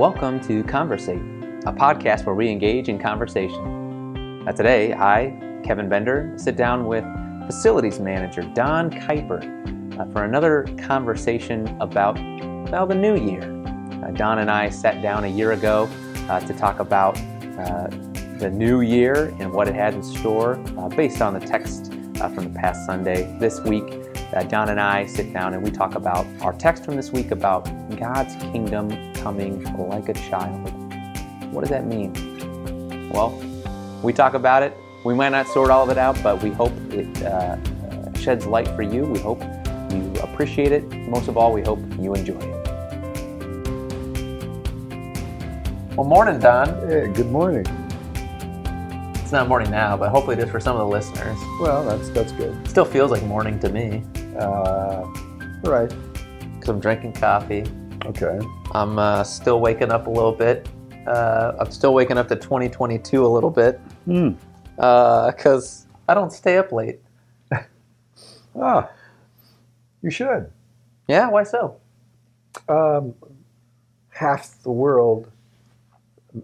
Welcome to Conversate, a podcast where we engage in conversation. Uh, today, I, Kevin Bender, sit down with facilities manager Don Kuiper uh, for another conversation about, well, the new year. Uh, Don and I sat down a year ago uh, to talk about uh, the new year and what it had in store uh, based on the text uh, from the past Sunday. This week, Don and I sit down and we talk about our text from this week about God's kingdom coming like a child. What does that mean? Well, we talk about it. We might not sort all of it out, but we hope it uh, uh, sheds light for you. We hope you appreciate it. Most of all, we hope you enjoy it. Well, morning, Don. Yeah, good morning. It's not morning now, but hopefully it is for some of the listeners. Well, that's that's good. Still feels like morning to me Uh, right. because I'm drinking coffee. Okay. I'm uh, still waking up a little bit. Uh, I'm still waking up to 2022 a little bit Hmm. because I don't stay up late. Ah, you should. Yeah, why so? Um, half the world.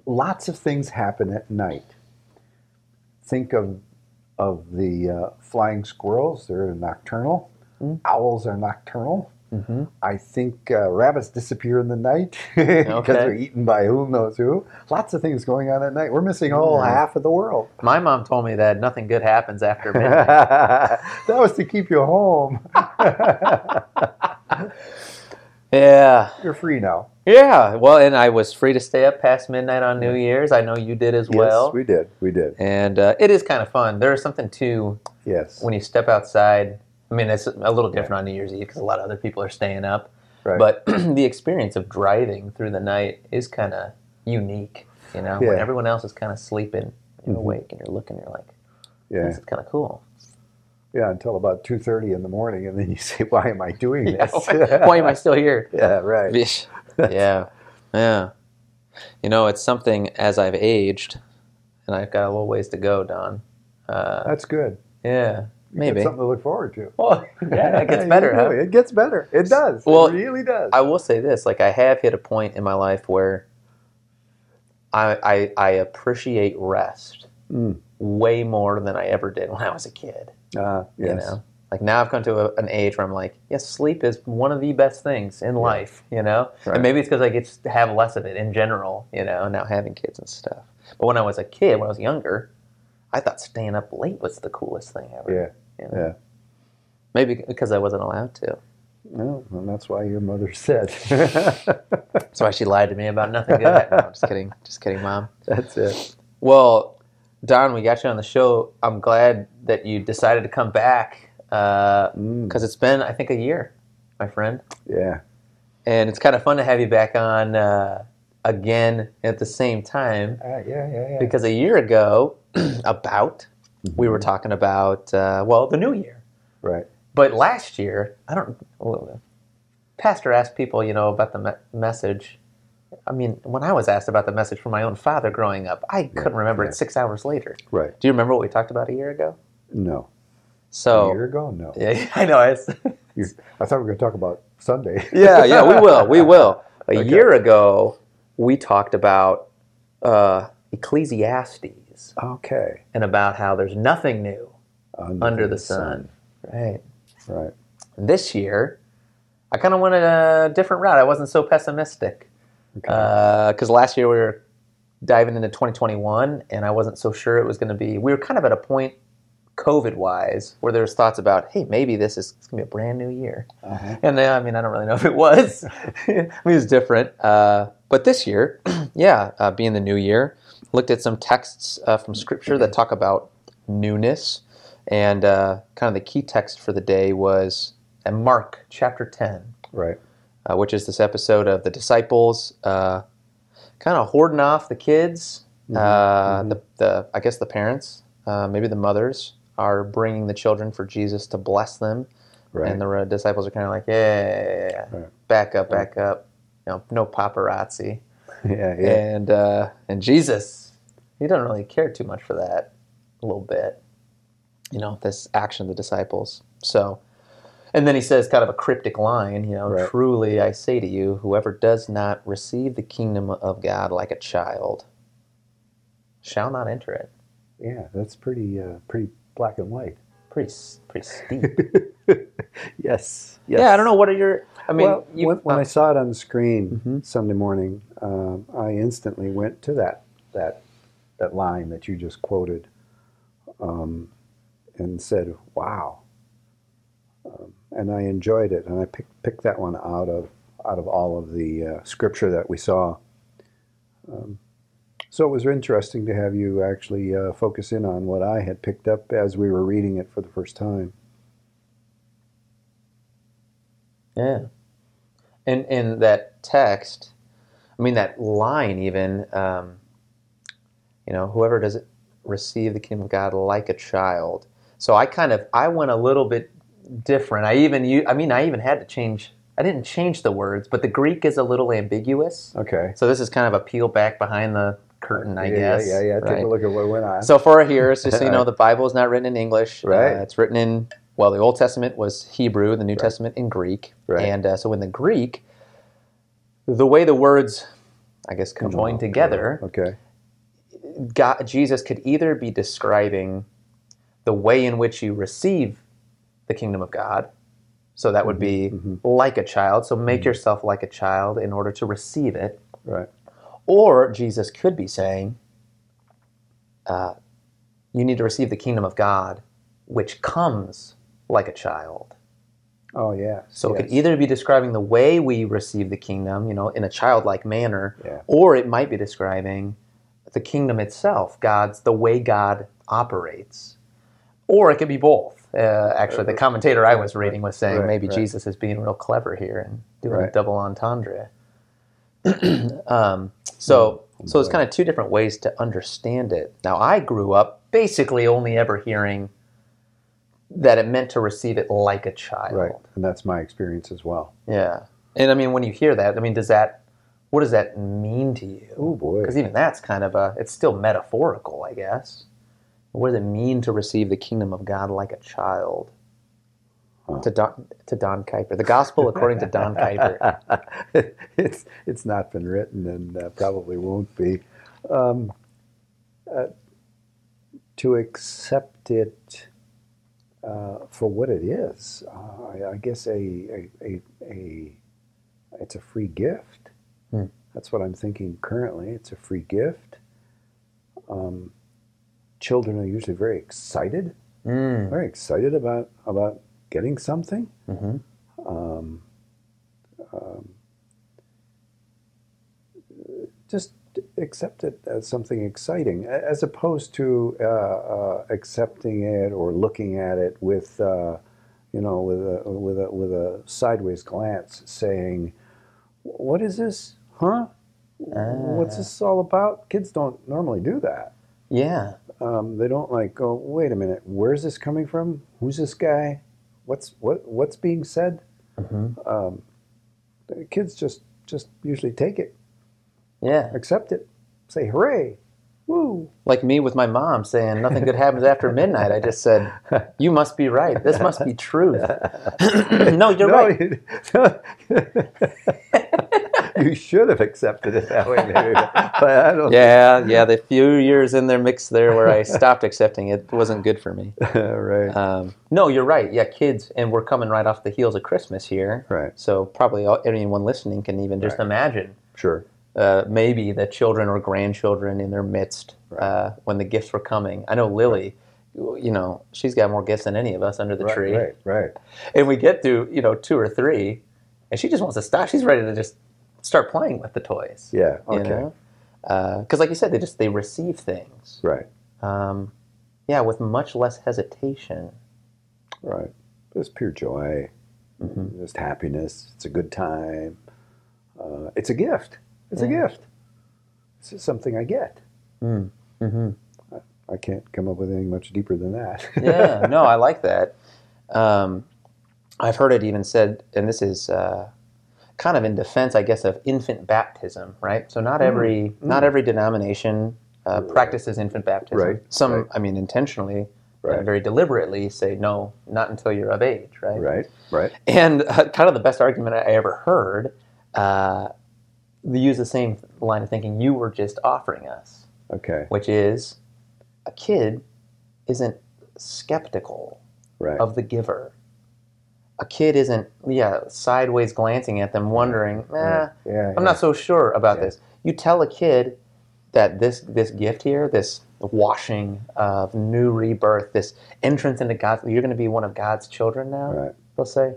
Lots of things happen at night. Think of of the uh, flying squirrels. They're nocturnal. Mm. Owls are nocturnal. Mm-hmm. I think uh, rabbits disappear in the night because Okay. they're eaten by who knows who. Lots of things going on at night. We're missing a whole Yeah. half of the world. My mom told me that nothing good happens after midnight. that was to keep you home. yeah, You're free now. yeah. Well, and I was free to stay up past midnight on New Year's. I know you did as well. yes, we did. We did. and uh, it is kind of fun. There is something too Yes. when you step outside. I mean, it's a little different on New Year's Eve because a lot of other people are staying up. right. But the experience of driving through the night is kind of unique, you know, when everyone else is kind of sleeping, you're Mhm. awake and you're looking, you're like, yeah. this is kind of cool. Yeah. Until about two thirty in the morning, and then you say, "Why am I doing Yeah, this?" Why am I still here? yeah. Right. Yeah, yeah. You know, it's something as I've aged, and I've got a little ways to go, Don. Uh, That's good. yeah, maybe. Something to look forward to. Well, yeah, it gets better. huh? It gets better. It does. Well, it really does. I will say this: like I have hit a point in my life where I I, I appreciate rest Mm. way more than I ever did when I was a kid. Ah, yes. You know, like now I've come to a, an age where I'm like, yes, sleep is one of the best things in life. You know, Right. and maybe it's because I get to have less of it in general. You know, now having kids and stuff. But when I was a kid, when I was younger, I thought staying up late was the coolest thing ever. Yeah. You know? Yeah. Maybe because I wasn't allowed to. No, and that's why your mother said. That's why she lied to me about nothing good. No, just kidding. Just kidding, mom. that's it. Well, Don, we got you on the show. I'm glad that you decided to come back because Mm. it's been, I think, a year, my friend, Yeah. and it's kind of fun to have you back on uh, again at the same time Uh, yeah. Yeah. Yeah. because a year ago, about we Mm-hmm. were talking about uh, well the new year, Right. but last year I don't. Well, Pastor asked people, you know, about the me- message. I mean, when I was asked about the message from my own father growing up, I couldn't remember yeah. it six hours later. Right. Do you remember what we talked about a year ago? No. So a year ago? No. yeah, I know. It's, I thought we were going to talk about Sunday. yeah, yeah, we will, we will. A Okay. year ago, we talked about uh, Ecclesiastes okay. and about how there's nothing new under the sun. Right. Right. This year, I kind of went a different route. I wasn't so pessimistic Okay. because last year we were diving into 2021, and I wasn't so sure it was going to be. We were kind of at a point, COVID wise, where there was thoughts about, hey, maybe this is going to be a brand new year. uh-huh. And uh, I mean, I don't really know if it was. I mean, it was different. Uh, but this year, yeah, uh, being the new year, looked at some texts uh, from Scripture that talk about newness. And uh, kind of the key text for the day was at Mark chapter 10, Right. uh, which is this episode of the disciples uh, kind of hoarding off the kids. Uh, mhm. The, the I guess the parents, uh, maybe the mothers, are bringing the children for Jesus to bless them. Right. And the uh, disciples are kind of like, yeah, yeah, yeah, yeah. Right. back up, back up. You know, no paparazzi. yeah. Yeah. And uh, and Jesus, he doesn't really care too much for that. A little bit, you know, this action of the disciples. So, And then he says, kind of a cryptic line, you know, Right. truly I say to you, whoever does not receive the kingdom of God like a child shall not enter it. Yeah, that's pretty uh, pretty black and white. Pretty, pretty steep. yes. Yeah, I don't know. What are your? I mean, well, you- when, when uh, I saw it on the screen Mhm. Sunday morning, um, I instantly went to that that that line that you just quoted, um, and said, "Wow." Um, and I enjoyed it, and I picked picked that one out of out of all of the uh, scripture that we saw. Um, so it was interesting to have you actually uh, focus in on what I had picked up as we were reading it for the first time. Yeah. And and that text, I mean that line even, um, you know, whoever does it receive the kingdom of God like a child. So I kind of I went a little bit different. I even you I mean I even had to change I didn't change the words, but the Greek is a little ambiguous. Okay. So this is kind of a peel back behind the curtain, I yeah, guess. Yeah, yeah, yeah. Take a look at what went on. So for our hearers, just so you know, the Bible is not written in English. Right. Uh, it's written in well, the Old Testament was Hebrew, the New Testament in Greek, Right. and uh, so in the Greek, the way the words, I guess, Come conjoin together, Okay. God, Jesus could either be describing the way in which you receive the kingdom of God. So that would be mhm. like a child. So make yourself like a child in order to receive it. Right. Or Jesus could be saying, uh, you need to receive the kingdom of God, which comes like a child. Oh yeah. So it could either be describing the way we receive the kingdom, you know, in a childlike manner, Yeah. or it might be describing the kingdom itself, God's the way God operates. Or it could be both. Uh, actually, the commentator I was reading was saying Right, maybe right. Jesus is being real clever here and doing a double entendre. um, so, Oh, so it's kind of two different ways to understand it. Now, I grew up basically only ever hearing that it meant to receive it like a child. Right. And that's my experience as well. Yeah. And I mean, when you hear that, I mean, does that, what does that mean to you? Oh boy. Because even that's kind of a, it's still metaphorical, I guess. What does it mean to receive the kingdom of God like a child? Huh. To Don, to Don Kuiper. The gospel according to Don Kuiper. it's it's not been written and uh, probably won't be. Um, uh, to accept it uh, for what it is, uh, I, I guess a a, a a it's a free gift. Hmm. That's what I'm thinking currently. It's a free gift. Um, children are usually very excited, Mm. very excited about about getting something. hmm um, um, just accept it as something exciting, as opposed to uh, uh, accepting it or looking at it with, uh, you know, with a with a with a sideways glance, saying, "What is this? Huh? What's Ah. this all about?" Kids don't normally do that. Yeah. Um, they don't like go. Wait a minute. Where's this coming from? Who's this guy? What's what? What's being said? hmm um, kids just just usually take it, Yeah. accept it, say hooray, woo. Like me with my mom saying nothing good happens after midnight. I just said, you must be right. This must be truth. no, you're right. You, you should have accepted it that way, maybe, but I don't. Yeah, yeah. The few years in their mix there where I stopped accepting it wasn't good for me. right, Um, no, you're right. Yeah, kids, and we're coming right off the heels of Christmas here. right, So probably all, anyone listening can even just Right. imagine sure, uh, maybe the children or grandchildren in their midst uh, when the gifts were coming. I know Lily, you know, she's got more gifts than any of us under the right, tree. right, right, And we get through, you know, two or three, and she just wants to stop. She's ready to just start playing with the toys. yeah, You okay, know, because like you said, they just they receive things. right, Um, yeah, with much less hesitation. right. It's pure joy, Mhm. just happiness. It's a good time. Uh, it's a gift. It's a gift. It's something I get. Mm. hmm I can't come up with anything much deeper than that. yeah, no, I like that. Um, I've heard it even said, and this is uh, kind of in defense, I guess, of infant baptism, right? So not every not every denomination uh, practices infant baptism. Right, Some, right. I mean, intentionally Right. very deliberately say no, not until you're of age, right? Right. Right. And uh, kind of the best argument I ever heard, uh, use the same line of thinking you were just offering us, Okay. which is a kid isn't skeptical Right. of the giver. A kid isn't, yeah, sideways glancing at them, wondering, eh, yeah. yeah. I'm not so sure about this. You tell a kid that this this gift here, this washing of new rebirth, this entrance into God, you're going to be one of God's children now. Right. They'll say,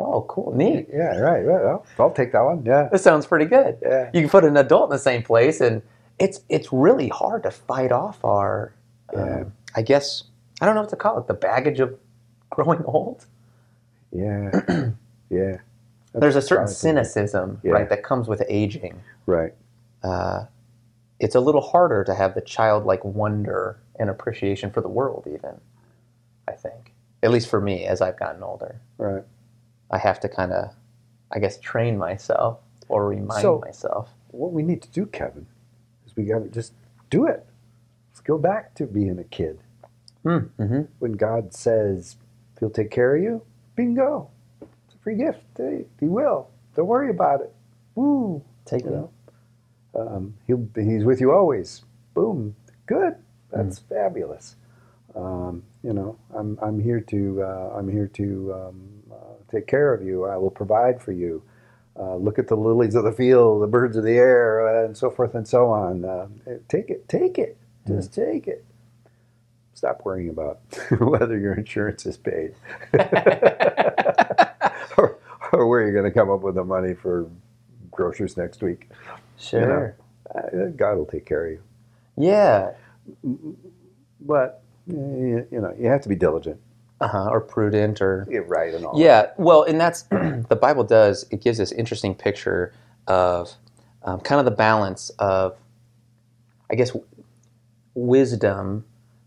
"Oh, cool, neat. Yeah. Right. Right. Well, I'll take that one. Yeah. This sounds pretty good." Yeah. You can put an adult in the same place, and it's it's really hard to fight off our, um, Yeah. I guess I don't know what to call it, the baggage of growing old. Yeah. yeah. That's There's a certain cynicism, Yeah. right, that comes with aging. Right. uh, it's a little harder to have the childlike wonder and appreciation for the world, even. I think, at least for me, as I've gotten older, Right. I have to kind of, I guess, train myself or remind So- myself. What we need to do, Kevin, is we got to just do it. Let's go back to being a kid. Mm-hmm. When God says He'll take care of you, bingo, it's a free gift. Hey, He will. Don't worry about it. Woo. Take You it. know. Um, he'll He's with you always. Boom. Good. That's fabulous. Um, you know, I'm I'm here to uh, I'm here to um, take care of you. I will provide for you. Uh, look at the lilies of the field, the birds of the air, uh, and so forth and so on. Uh, take it, take it, just take it. Stop worrying about whether your insurance is paid or, or where you're going to come up with the money for groceries next week. Sure. Uh, God will take care of you. Yeah. But you, you know, you have to be diligent. Uh-huh. Or prudent, or Get right and all. Yeah, well, and that's the Bible does. It gives this interesting picture of um, kind of the balance of, I guess, w- wisdom,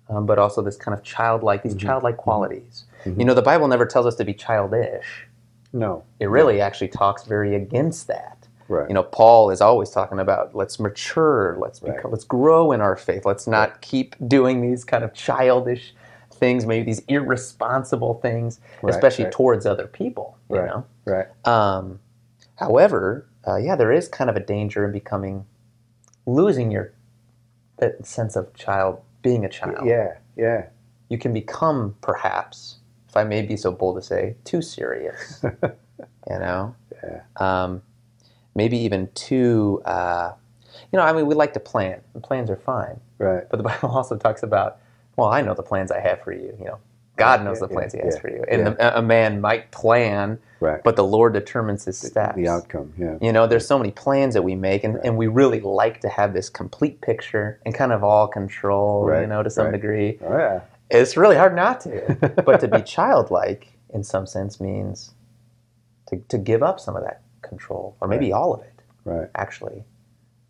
um, but also this kind of childlike, these childlike qualities. You know, the Bible never tells us to be childish. No. It really actually talks very against that. Right. You know, Paul is always talking about let's mature, let's Right. become, let's grow in our faith. Let's not keep doing these kind of childish things, maybe these irresponsible things, Right, especially right. towards other people. You Right. know. Right. Um, however, uh, yeah, there is kind of a danger in becoming losing your that sense of child being a child. Yeah. Yeah. You can become perhaps, if I may be so bold to say, too serious. you know. Yeah. Um, maybe even too. Uh, you know, I mean, we like to plan, and plans are fine. Right. But the Bible also talks about, well, I know the plans I have for you. You know, God knows Yeah, the plans yeah, He has yeah, for you, and the, a man might plan, Right. but the Lord determines his steps. the outcome. Yeah. You know, there's so many plans that we make, and, and we really like to have this complete picture and kind of all control, you know, to some right. degree. Oh yeah. It's really hard not to. but to be childlike, in some sense, means to, to give up some of that control, or maybe all of it, Right. actually.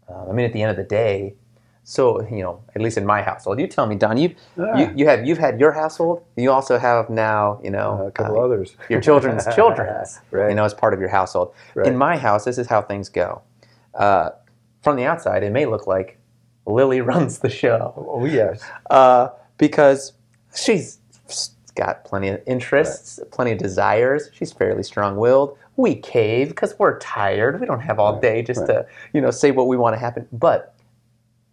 Um, I mean, at the end of the day, so you know, at least in my household, you tell me, Don, you've Ah. you, you have you've had your household. You also have now, you know, Uh, a couple uh, others. your children's children's, Right. you know, as part of your household. Right. In my house, this is how things go. Uh, from the outside, it may look like Lily runs the show Oh yes. uh, because she's got plenty of interests, plenty of desires. She's fairly strong-willed. We cave because we're tired. We don't have all day just right. to, you know, say what we want to happen. But,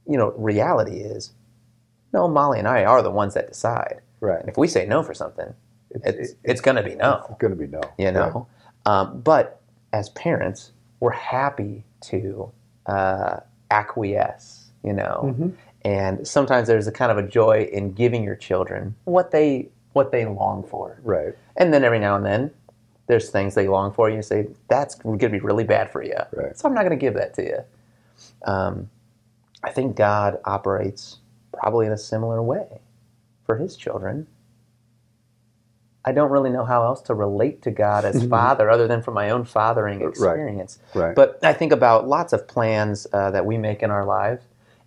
you know, reality is, no, Molly and I are the ones that decide. Right. And if we say no for something, it's, it- it's going to be no It's going to be no. you know. Um, but as parents, we're happy to uh, acquiesce, you know. Mhm. And sometimes there's a kind of a joy in giving your children what they what they long for, Right. right. and then every now and then there's things they long for. And you say that's going to be really bad for you, Right. so I'm not going to give that to you. Um, I think God operates probably in a similar way for His children. I don't really know how else to relate to God as Father other than from my own fathering Right. experience. Right. But I think about lots of plans uh, that we make in our lives,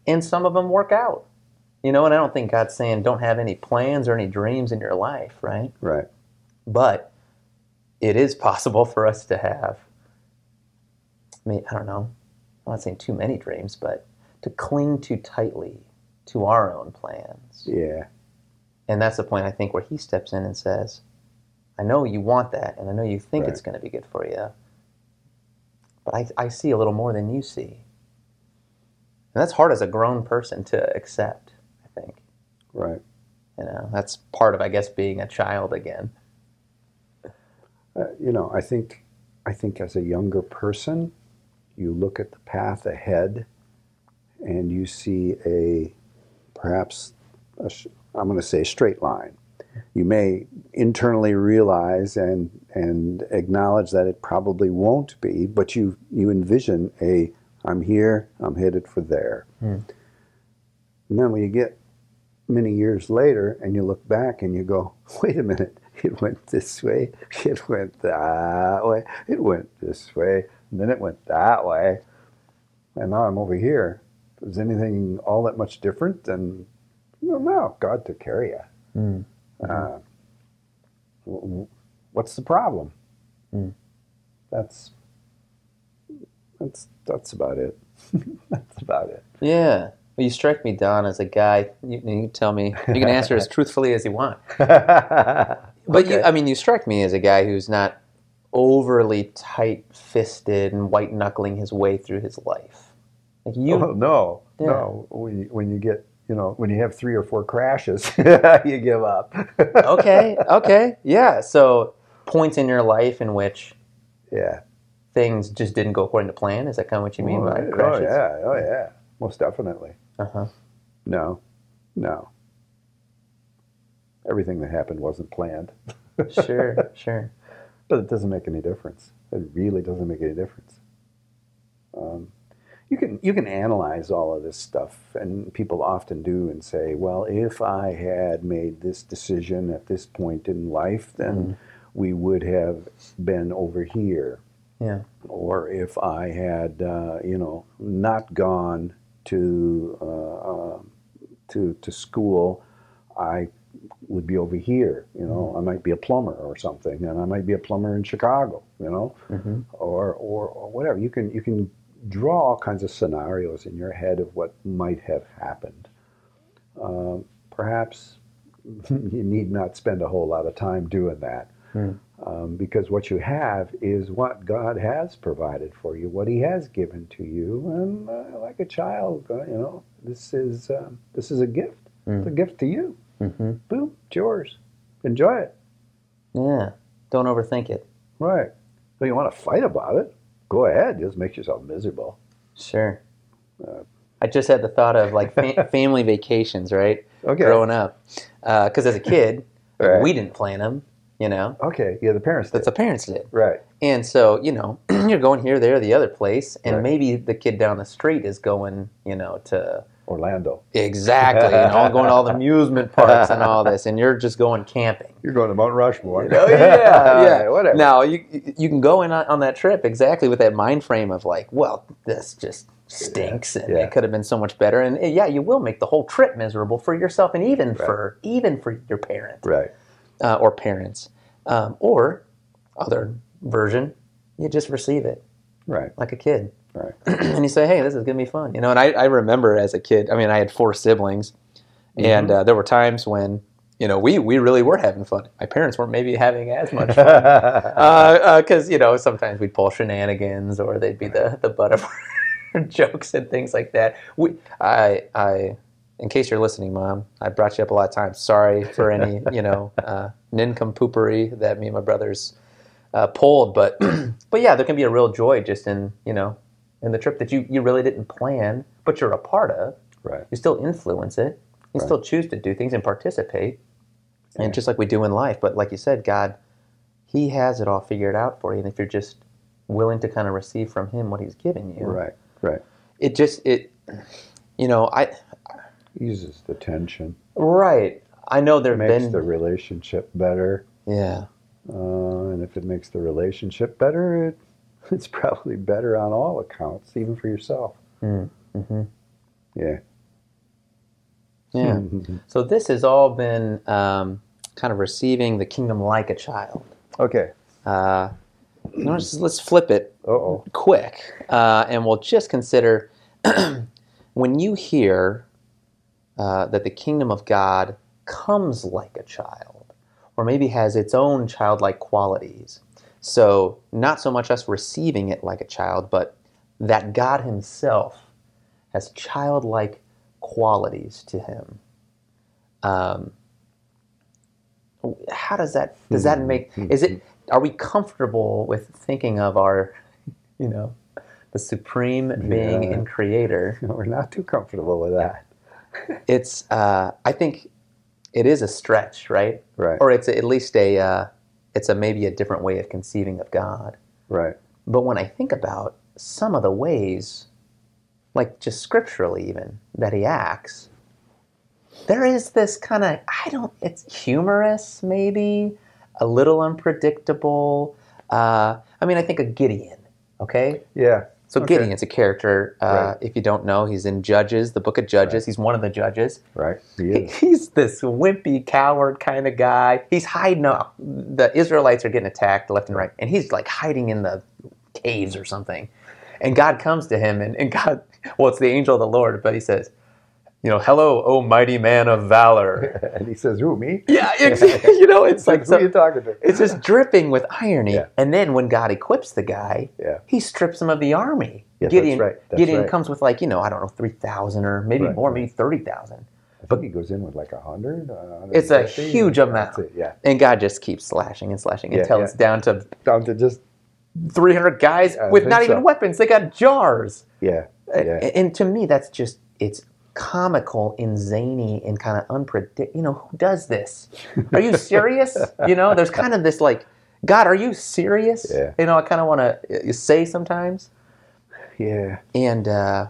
and some of them work out. You know, and I don't think God's saying don't have any plans or any dreams in your life, right? Right. But it is possible for us to have, I mean, I don't know, I'm not saying too many dreams, but to cling too tightly to our own plans Yeah. And that's the point I think where he steps in and says, I know you want that, and I know you think Right. it's going to be good for you, but I, I see a little more than you see. And that's hard as a grown person to accept, I think. Right. You know, that's part of, I guess, being a child again. Uh, you know, I think, I think as a younger person, you look at the path ahead, and you see a, perhaps, I'm going to say straight line. You may internally realize and and acknowledge that it probably won't be, but you you envision a, I'm here, I'm headed for there. Hmm. And then when you get many years later and you look back and you go, wait a minute, it went this way, it went that way, it went this way, and then it went that way, and now I'm over here. Is anything all that much different? And well, no, God took care of you. Mm. Uh, what's the problem? Mm. That's that's that's about it. that's about it. Yeah. Well, you strike me, Don, as a guy. You, you tell me. You can answer as truthfully as you want. But you, I mean, you strike me as a guy who's not overly tight-fisted and white-knuckling his way through his life. Like you, oh, no, Yeah. no. When you, when you get you know when you have three or four crashes, you give up. okay, okay, yeah. So points in your life in which yeah. things just didn't go according to plan. Is that kind of what you mean oh, by oh crashes? yeah, oh yeah, most definitely. Uh huh. No, no. Everything that happened wasn't planned. Sure, sure. But it doesn't make any difference. It really doesn't make any difference. Um, you can you can analyze all of this stuff, and people often do, and say, "Well, if I had made this decision at this point in life, then we would have been over here." Yeah. Or if I had, uh, you know, not gone to uh, uh, to to school, I would be over here. You know, I might be a plumber or something, and I might be a plumber in Chicago. You know, hmm or, or or whatever. You can you can draw all kinds of scenarios in your head of what might have happened. Um, perhaps you need not spend a whole lot of time doing that. Hmm. Um, because what you have is what God has provided for you, what He has given to you, and uh, like a child, uh, you know, this is um, this is a gift. It's a gift to you. hmm Boom, it's yours. Enjoy it. Yeah. Don't overthink it. Right. If you want to fight about it, go ahead. Just make yourself miserable. Sure. Uh, I just had the thought of like fa- family vacations, right? Okay. Growing up, because as a kid, Right. we didn't plan them. You know, Okay. Yeah, the parents. that's did. the parents did. right. And so, you know, you're going here, there, the other place, and Right. maybe the kid down the street is going, you know, to Orlando. exactly, you know, going to all the amusement parks and all this, and you're just going camping. You're going to Mount Rushmore. Oh yeah, yeah. Whatever. Now you you can go in on, on that trip exactly with that mind frame of like, well, this just stinks, and Yeah. it could have been so much better. And uh, yeah, you will make the whole trip miserable for yourself, and even for even for your parent Right. uh, or parents, um, or other version, you just receive it Right. like a kid. Right. and you say, "Hey, this is gonna be fun," you know. And I, I remember as a kid. I mean, I had four siblings, and Mm-hmm. uh, there were times when you know we we really were having fun. My parents weren't maybe having as much fun because you know sometimes we'd pull shenanigans or they'd be the the butt of our jokes and things like that. We I I. In case you're listening, Mom, I brought you up a lot of times. Sorry for any, you know, uh, nincompoopery that me and my brothers uh, pulled, but but yeah, there can be a real joy just in you know in the trip that you, you really didn't plan, but you're a part of. right. You still influence it. You Right. still choose to do things and participate. Yeah. And just like we do in life. But like you said, God, He has it all figured out for you. And if you're just willing to kind of receive from Him what He's given you, Right. Right. it just, it, you know, I, Eases the tension. right. I know there Makes been, the relationship better. yeah, Uh, and if it makes the relationship better, it, it's probably better on all accounts, even for yourself. mm-hmm. Yeah. yeah. so this has all been um, kind of receiving the kingdom like a child. okay. Uh, let's, let's flip it Uh oh. quick, uh, and we'll just consider when you hear uh, that the kingdom of God comes like a child, or maybe has its own childlike qualities. So, not so much us receiving it like a child, but that God Himself has childlike qualities to Him. Um, how does that does that make is it are we comfortable with thinking of our you know the supreme being Yeah. and creator We're not too comfortable with that. it's uh, i think it is a stretch right Right. or it's at least a uh, it's a maybe a different way of conceiving of god Right. but when i think about some of the ways like just scripturally even that he acts there is this kind of i don't it's humorous maybe a little unpredictable uh, i mean i think of gideon okay Yeah. So Okay. gideon's a character uh, Right. if you don't know he's in judges the book of judges he's one of the judges Right. He he's this wimpy coward kind of guy. He's hiding up. The Israelites are getting attacked left and right, and he's like hiding in the caves or something. And God comes to him, and, and God, well, it's the angel of the Lord, but he says, you know, hello, oh mighty man of valor. and he says, "Who me?" yeah, you know, it's like Who are you talking to? it's just dripping with irony. Yeah. And then when God equips the guy, Yeah. he strips him of the army. Yeah, that's Gideon, right, that's Gideon right. comes with like you know, I don't know, three thousand or maybe Right, more, maybe thirty thousand. I think he goes in with like a hundred. uh, It's a huge amount. that's it, Yeah. And God just keeps slashing and slashing until it's down to Down to just 300 guys with not even weapons. They got jars. yeah. Yeah. A- And to me, that's just, it's comical and zany and kind of unpredictable. You know, who does this? Are you serious? you know, there's kind of this like, God, are you serious? Yeah. You know, I kind of want to say sometimes. Yeah. And, uh,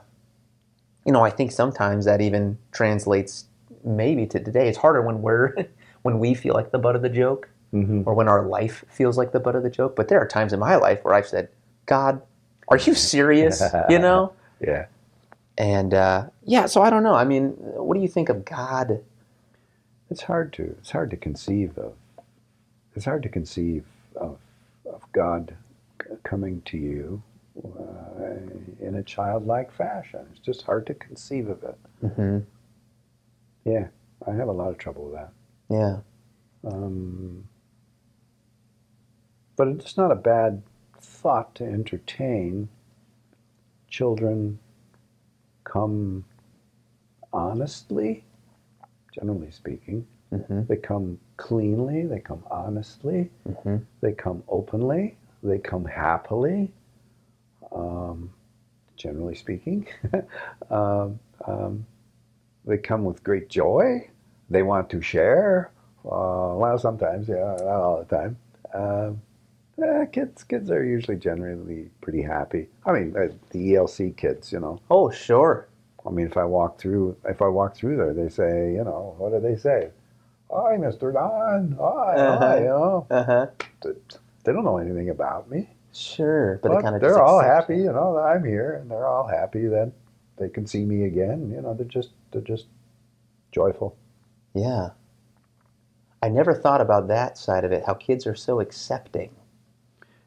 you know, I think sometimes that even translates maybe to today. It's harder when we're, when we feel like the butt of the joke Mm-hmm. or when our life feels like the butt of the joke. But there are times in my life where I've said, God, are you serious? you know? Yeah. And uh, yeah, so I don't know. I mean, what do you think of God? It's hard to it's hard to conceive of it's hard to conceive of of God coming to you uh, in a childlike fashion. It's just hard to conceive of it. hmm Yeah, I have a lot of trouble with that. Yeah. Um, but it's not a bad thought to entertain. Children come honestly, generally speaking. hmm They come cleanly, they come honestly, hmm they come openly, they come happily, um, generally speaking. um, um, they come with great joy. They want to share. Uh, well, sometimes, yeah, not all the time. Um, eh, kids, kids are usually generally pretty happy. I mean, uh, the ELC kids, you know. Oh, sure. I mean, if I walk through, if I walk through there, they say, you know, what do they say? Hi, Mister Don. Hi, Uh-huh. hi. You know, Uh huh. they don't know anything about me, Sure. But, but, they they're all happy. You know, that I'm here, and they're all happy that they can see me again. You know, they're just they're just joyful. Yeah. I never thought about that side of it, how kids are so accepting.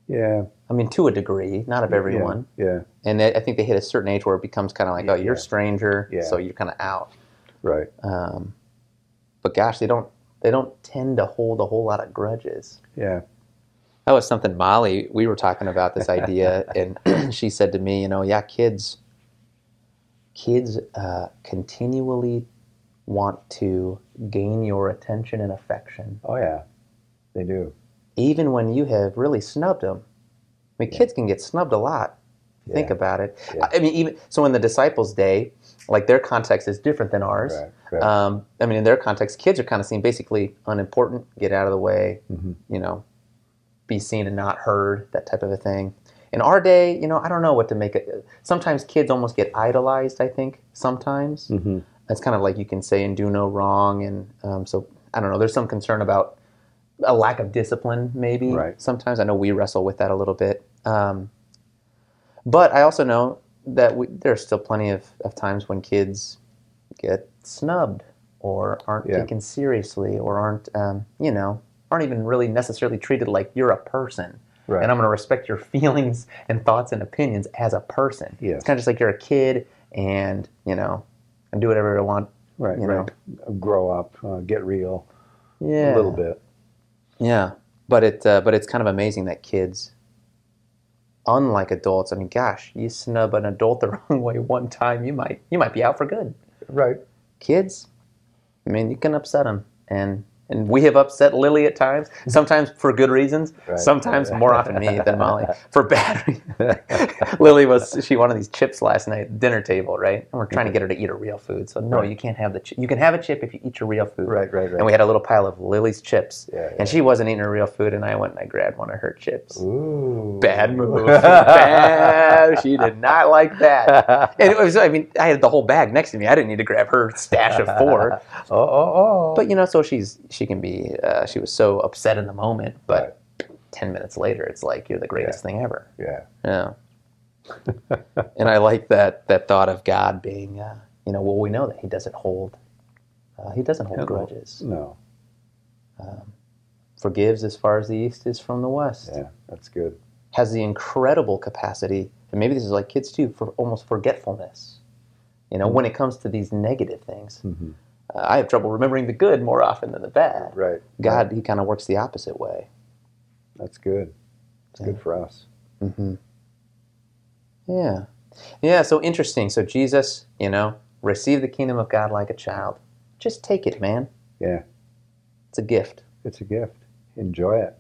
Yeah, I mean, to a degree, not of everyone. Yeah, And they, I think they hit a certain age where it becomes kind of like, oh, you're a stranger, Yeah. so you're kind of out. right. Um, but gosh, they don't they don't tend to hold a whole lot of grudges. Yeah, That was something Molly we were talking about this idea, and she said to me, you know, yeah, kids, kids uh, continually want to gain your attention and affection, oh yeah, they do. Even when you have really snubbed them. I mean, kids can get snubbed a lot. you Think about it. Yeah. I mean, even so, in the disciples' day, like their context is different than ours. Right, right. Um, I mean, in their context, kids are kind of seen basically unimportant, get out of the way, Mhm. you know, be seen and not heard, that type of a thing. In our day, you know, I don't know what to make it. Sometimes kids almost get idolized, I think, sometimes. Mhm. It's kind of like you can say and do no wrong. And um, so, I don't know, there's some concern about a lack of discipline, maybe. Right. Sometimes I know we wrestle with that a little bit. Um, but I also know that we, there's still plenty of, of times when kids get snubbed or aren't Yeah. taken seriously or aren't, um, you know, aren't even really necessarily treated like you're a person. Right. And I'm going to respect your feelings and thoughts and opinions as a person. Yes. It's kind of just like you're a kid and, you know, and do whatever you want Right, you right. Grow up, uh, get real Yeah, a little bit. Yeah, but it uh, but it's kind of amazing that kids, unlike adults, I mean, gosh, you snub an adult the wrong way one time, you might you might be out for good. Right. Kids, I mean, you can upset them, and and we have upset Lily at times. Sometimes for good reasons. Right. Sometimes more often me than Molly for bad. reasons. Lily was she wanted these chips last night dinner table, right? And we're trying to get her to eat her real food. So no, Right. you can't have the chip. You can have a chip if you eat your real food. Right, right, right. And we had a little pile of Lily's chips, Yeah, yeah. and she wasn't eating her real food, and I went and I grabbed one of her chips. Ooh. Bad move. Bad. She did not like that. And it was, I mean, I had the whole bag next to me. I didn't need to grab her stash of four. Oh, oh, oh. But you know, so she's she can be. Uh, she was so upset in the moment, but ten minutes later, it's like you're the greatest thing ever. yeah. Yeah. and I like that that thought of God being, uh, you know, well, we know that He doesn't hold. Uh, he doesn't hold No. grudges. No. Forgives as far as the east is from the west. Yeah, that's good. has the incredible capacity, and maybe this is like kids too, for almost forgetfulness. You know, when it comes to these negative things, Mhm. Uh, I have trouble remembering the good more often than the bad. Right. God, He kind of works the opposite way. That's good. It's good for us. Mm-hmm. Yeah, yeah. So interesting. So Jesus, you know, receive the kingdom of God like a child. Just take it, man. Yeah. It's a gift. It's a gift. Enjoy it.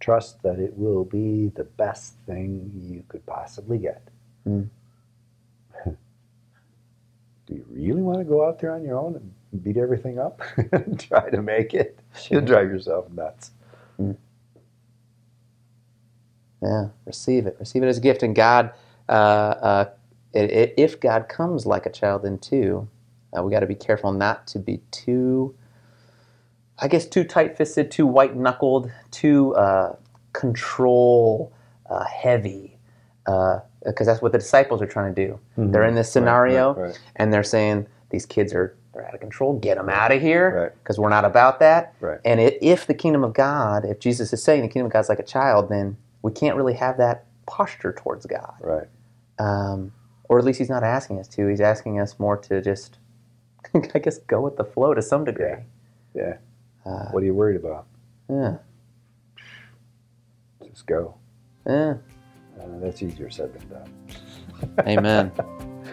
Trust that it will be the best thing you could possibly get. Mm. Do you really want to go out there on your own and beat everything up and try to make it? You'll drive yourself nuts. Yeah, receive it. Receive it as a gift. And God, uh, uh, i- i- if God comes like a child, then too, uh, we got to be careful not to be too, I guess, too tight fisted, too white knuckled, too uh, control uh, heavy. Because that's what the disciples are trying to do. They're in this scenario right, right. and they're saying, these kids are they're out of control. Get them out of here Right. because we're not about that. Right. And i if the kingdom of God, if Jesus is saying the kingdom of God's like a child, then we can't really have that posture towards God. Right. Um, or at least he's not asking us to. He's asking us more to just, I guess, go with the flow to some degree. Yeah. Uh, What are you worried about? Yeah. Just go. Yeah. Uh, that's easier said than done. Amen.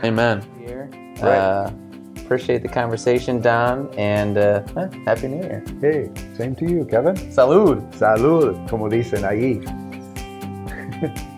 Amen. Here. Right. Uh, appreciate the conversation, Don, and uh, eh, Happy New Year. Hey, same to you, Kevin. Salud. Salud, como dicen ahí.